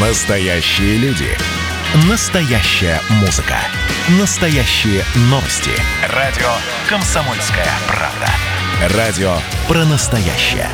Настоящие люди. Настоящая музыка. Настоящие новости. Радио «Комсомольская правда». Радио про настоящее.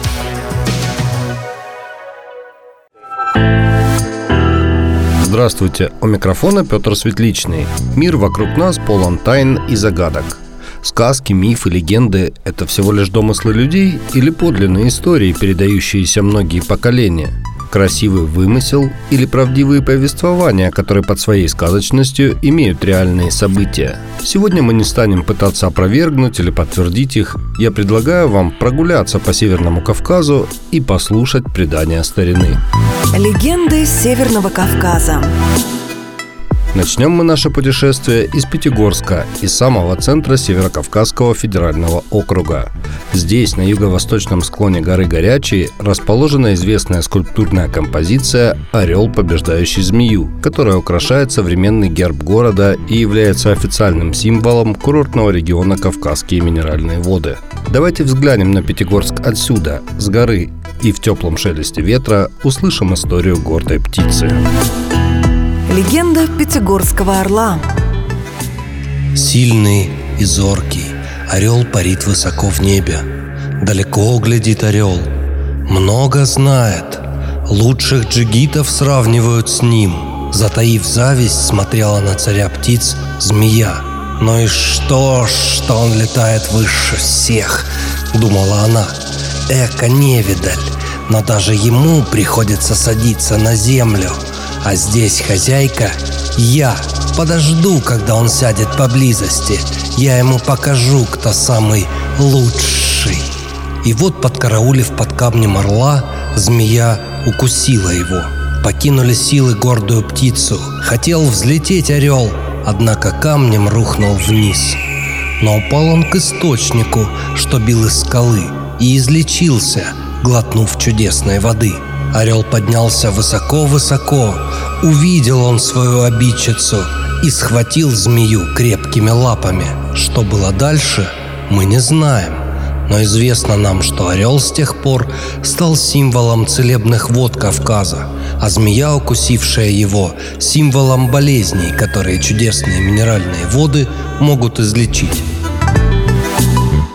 Здравствуйте, у микрофона Петр Светличный. Мир вокруг нас полон тайн и загадок. Сказки, мифы, легенды – это всего лишь домыслы людей или подлинные истории, передающиеся многие поколения – красивый вымысел или правдивые повествования, которые под своей сказочностью имеют реальные события. Сегодня мы не станем пытаться опровергнуть или подтвердить их. Я предлагаю вам прогуляться по Северному Кавказу и послушать предания старины. Легенды Северного Кавказа. Начнем мы наше путешествие из Пятигорска, из самого центра Северокавказского федерального округа. Здесь, на юго-восточном склоне горы Горячий, расположена известная скульптурная композиция «Орел, побеждающий змею», которая украшает современный герб города и является официальным символом курортного региона Кавказские минеральные воды. Давайте взглянем на Пятигорск отсюда, с горы, и в теплом шелесте ветра услышим историю гордой птицы. Легенда Пятигорского орла. Сильный и зоркий Орел парит высоко в небе. Далеко глядит орел Много знает. Лучших джигитов сравнивают с ним. Затаив зависть, смотрела на царя птиц змея. «Ну и что, что он летает выше всех?» Думала она. Эка невидаль Но даже ему приходится садиться на землю – а здесь хозяйка я. Подожду, когда он сядет поблизости. Я ему покажу, кто самый лучший. И вот, подкараулив под камнем орла, змея укусила его. Покинули силы гордую птицу. Хотел взлететь орел, однако камнем рухнул вниз. Но упал он к источнику, что бил из скалы, и излечился, глотнув чудесной воды. Орел поднялся высоко-высоко. Увидел он свою обидчицу и схватил змею крепкими лапами. Что было дальше, мы не знаем. Но известно нам, что орел с тех пор стал символом целебных вод Кавказа, а змея, укусившая его, символом болезней, которые чудесные минеральные воды могут излечить.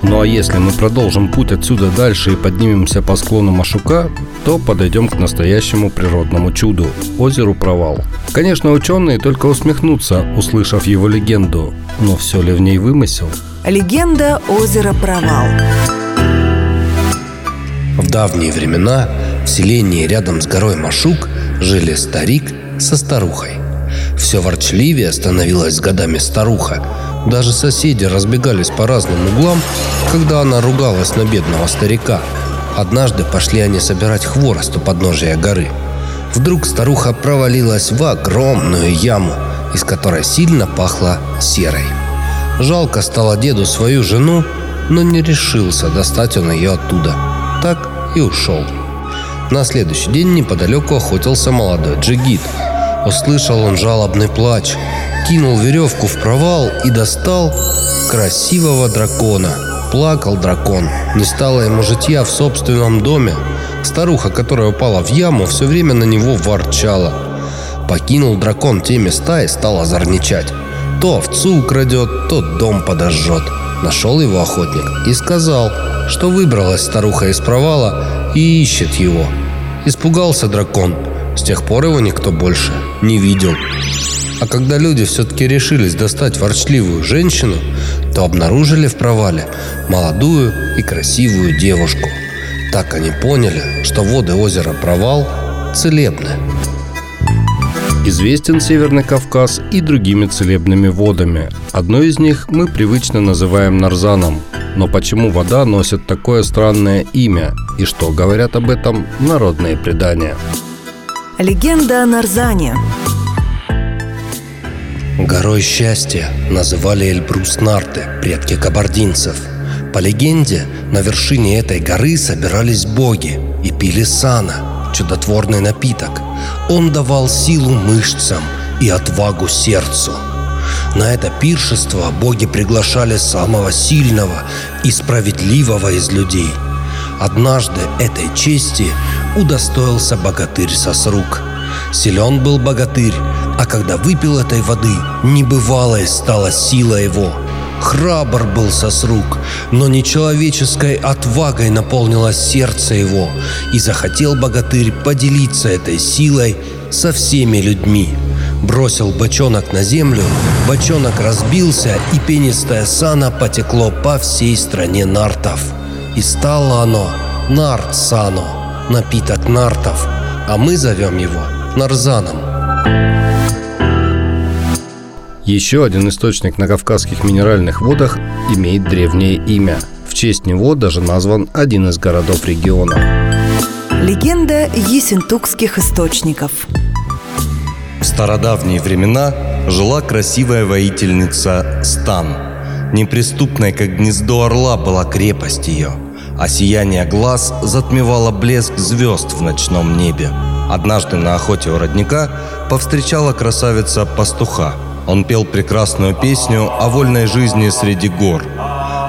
Ну а если мы продолжим путь отсюда дальше и поднимемся по склону Машука, то подойдем к настоящему природному чуду – озеру Провал. Конечно, ученые только усмехнутся, услышав его легенду, но все ли в ней вымысел? Легенда озера Провал. В давние времена в селении рядом с горой Машук жили старик со старухой. Все ворчливее становилась с годами старуха – даже соседи разбегались по разным углам, когда она ругалась на бедного старика. Однажды пошли они собирать хворост у подножия горы. Вдруг старуха провалилась в огромную яму, из которой сильно пахло серой. Жалко стало деду свою жену, но не решился достать он ее оттуда. Так и ушел. На следующий день неподалеку охотился молодой джигит. Услышал он жалобный плач – кинул веревку в провал и достал красивого дракона. Плакал дракон. Не стало ему житья в собственном доме. Старуха, которая упала в яму, все время на него ворчала. Покинул дракон те места и стал озорничать. То овцу украдет, то дом подожжет. Нашел его охотник и сказал, что выбралась старуха из провала и ищет его. Испугался дракон. С тех пор его никто больше не видел. А когда люди все-таки решились достать ворчливую женщину, то обнаружили в провале молодую и красивую девушку. Так они поняли, что воды озера Провал целебны. Известен Северный Кавказ и другими целебными водами. Одной из них мы привычно называем Нарзаном. Но почему вода носит такое странное имя и что говорят об этом народные предания? Легенда о Нарзане Горой счастья называли Эльбрус-Нарты, предки кабардинцев. По легенде, на вершине этой горы собирались боги и пили сана, чудотворный напиток. Он давал силу мышцам и отвагу сердцу. На это пиршество боги приглашали самого сильного и справедливого из людей. Однажды этой чести удостоился богатырь Сосрук – Силен был богатырь, а когда выпил этой воды, небывалой стала сила его. Храбр был сосрук, но нечеловеческой отвагой наполнилось сердце его, и захотел богатырь поделиться этой силой со всеми людьми. Бросил бочонок на землю, бочонок разбился, и пенистая сана потекло по всей стране нартов. И стало оно Нарт-сано, напиток нартов, а мы зовем его Нарзаном. Еще один источник на Кавказских минеральных водах имеет древнее имя. В честь него даже назван один из городов региона. Легенда есентукских источников. В стародавние времена жила красивая воительница Стан. Неприступной, как гнездо орла, была крепость ее, а сияние глаз затмевало блеск звезд в ночном небе. Однажды на охоте у родника повстречала красавица пастуха. Он пел прекрасную песню о вольной жизни среди гор.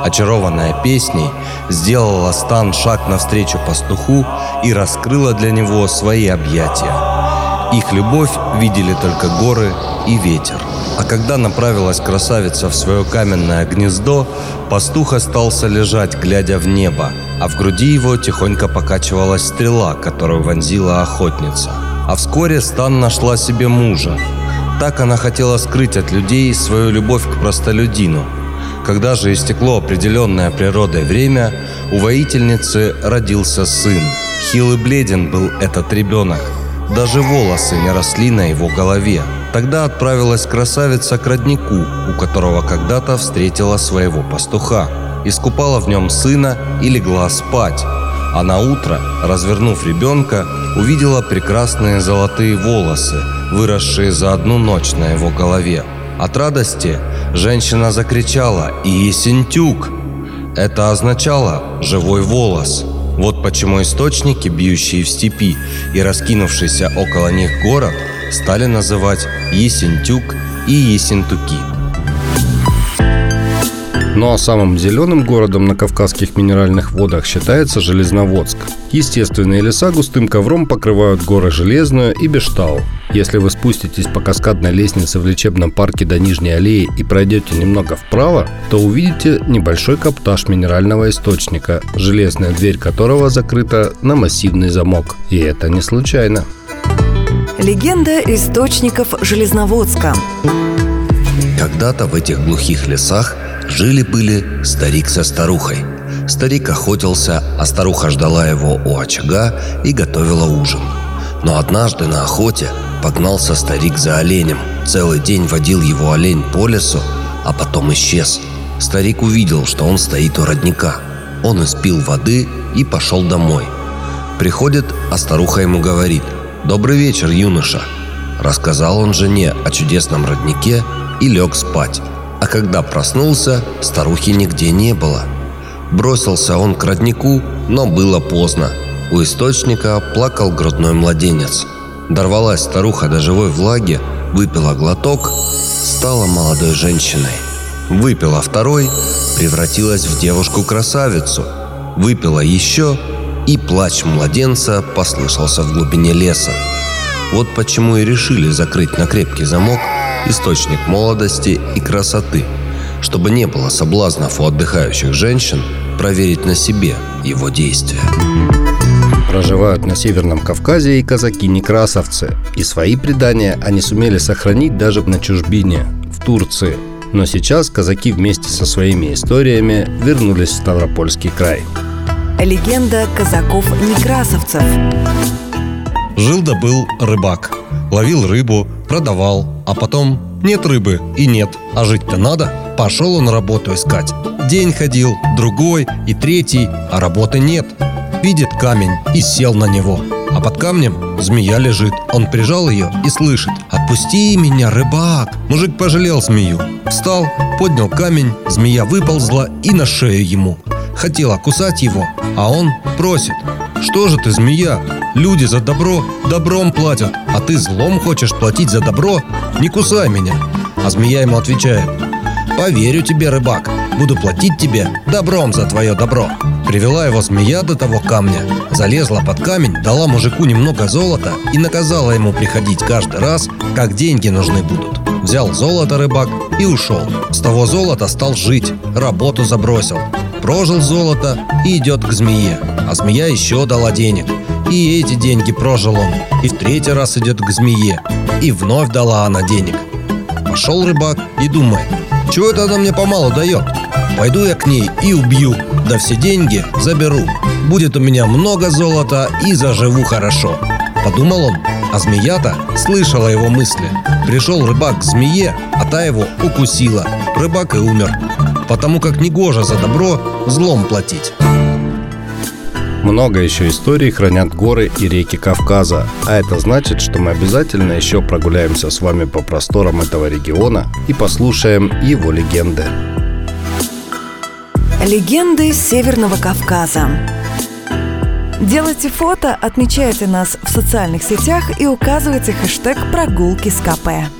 Очарованная песней, сделала Стан шаг навстречу пастуху и раскрыла для него свои объятия. Их любовь видели только горы и ветер. А когда направилась красавица в свое каменное гнездо, пастух остался лежать, глядя в небо, а в груди его тихонько покачивалась стрела, которую вонзила охотница. А вскоре Стан нашла себе мужа. Так она хотела скрыть от людей свою любовь к простолюдину. Когда же истекло определенное природой время, у воительницы родился сын. Хил и бледен был этот ребенок – даже волосы не росли на его голове. Тогда отправилась красавица к роднику, у которого когда-то встретила своего пастуха. Искупала в нем сына и легла спать. А на утро, развернув ребенка, увидела прекрасные золотые волосы, выросшие за одну ночь на его голове. От радости женщина закричала «Иесентюк!». Это означало «живой волос». Вот почему источники, бьющие в степи и раскинувшийся около них город, стали называть Есентюк и Есентуки. Ну а самым зеленым городом на Кавказских минеральных водах считается Железноводск. Естественные леса густым ковром покрывают горы Железную и Бештау. Если вы спуститесь по каскадной лестнице в лечебном парке до Нижней аллеи и пройдете немного вправо, то увидите небольшой каптаж минерального источника, железная дверь которого закрыта на массивный замок. И это не случайно. Легенда источников Железноводска. Когда-то в этих глухих лесах Жили-были старик со старухой. Старик охотился, а старуха ждала его у очага и готовила ужин. Но однажды на охоте погнался старик за оленем. Целый день водил его олень по лесу, а потом исчез. Старик увидел, что он стоит у родника. Он испил воды и пошел домой. Приходит, а старуха ему говорит «Добрый вечер, юноша». Рассказал он жене о чудесном роднике и лег спать. А когда проснулся, старухи нигде не было. Бросился он к роднику, но было поздно. У источника плакал грудной младенец. Дорвалась старуха до живой влаги, выпила глоток, стала молодой женщиной. Выпила второй, превратилась в девушку-красавицу. Выпила еще, и плач младенца послышался в глубине леса. Вот почему и решили закрыть на крепкий замок источник молодости и красоты, чтобы не было соблазнов у отдыхающих женщин проверить на себе его действия. Проживают на Северном Кавказе и казаки-некрасовцы, и свои предания они сумели сохранить даже на чужбине, в Турции. Но сейчас казаки вместе со своими историями вернулись в Ставропольский край. Легенда казаков-некрасовцев. Жил да был рыбак. Ловил рыбу, продавал, а потом нет рыбы и нет, а жить-то надо. Пошел он работу искать. День ходил, другой и третий, а работы нет. Видит камень и сел на него. А под камнем змея лежит. Он прижал ее и слышит «Отпусти меня, рыбак!» Мужик пожалел змею. Встал, поднял камень, змея выползла и на шею ему. Хотела кусать его, а он просит «Что же ты, змея? Люди за добро добром платят, а ты злом хочешь платить за добро? Не кусай меня!» А змея ему отвечает «Поверю тебе, рыбак, буду платить тебе добром за твое добро». Привела его змея до того камня, залезла под камень, дала мужику немного золота и наказала ему приходить каждый раз, как деньги нужны будут. Взял золото рыбак и ушел. С того золота стал жить, работу забросил. Прожил золото и идет к змее. А змея еще дала денег. И эти деньги прожил он. И в третий раз идет к змее. И вновь дала она денег. Пошел рыбак и думает, чего это она мне помалу дает? Пойду я к ней и убью, да все деньги заберу. Будет у меня много золота и заживу хорошо. Подумал он, а змея-то слышала его мысли. Пришел рыбак к змее, а та его укусила. Рыбак и умер. Потому как негоже за добро злом платить. Много еще историй хранят горы и реки Кавказа, а это значит, что мы обязательно еще прогуляемся с вами по просторам этого региона и послушаем его легенды. Легенды Северного Кавказа. Делайте фото, отмечайте нас в социальных сетях и указывайте хэштег «Прогулки с КП».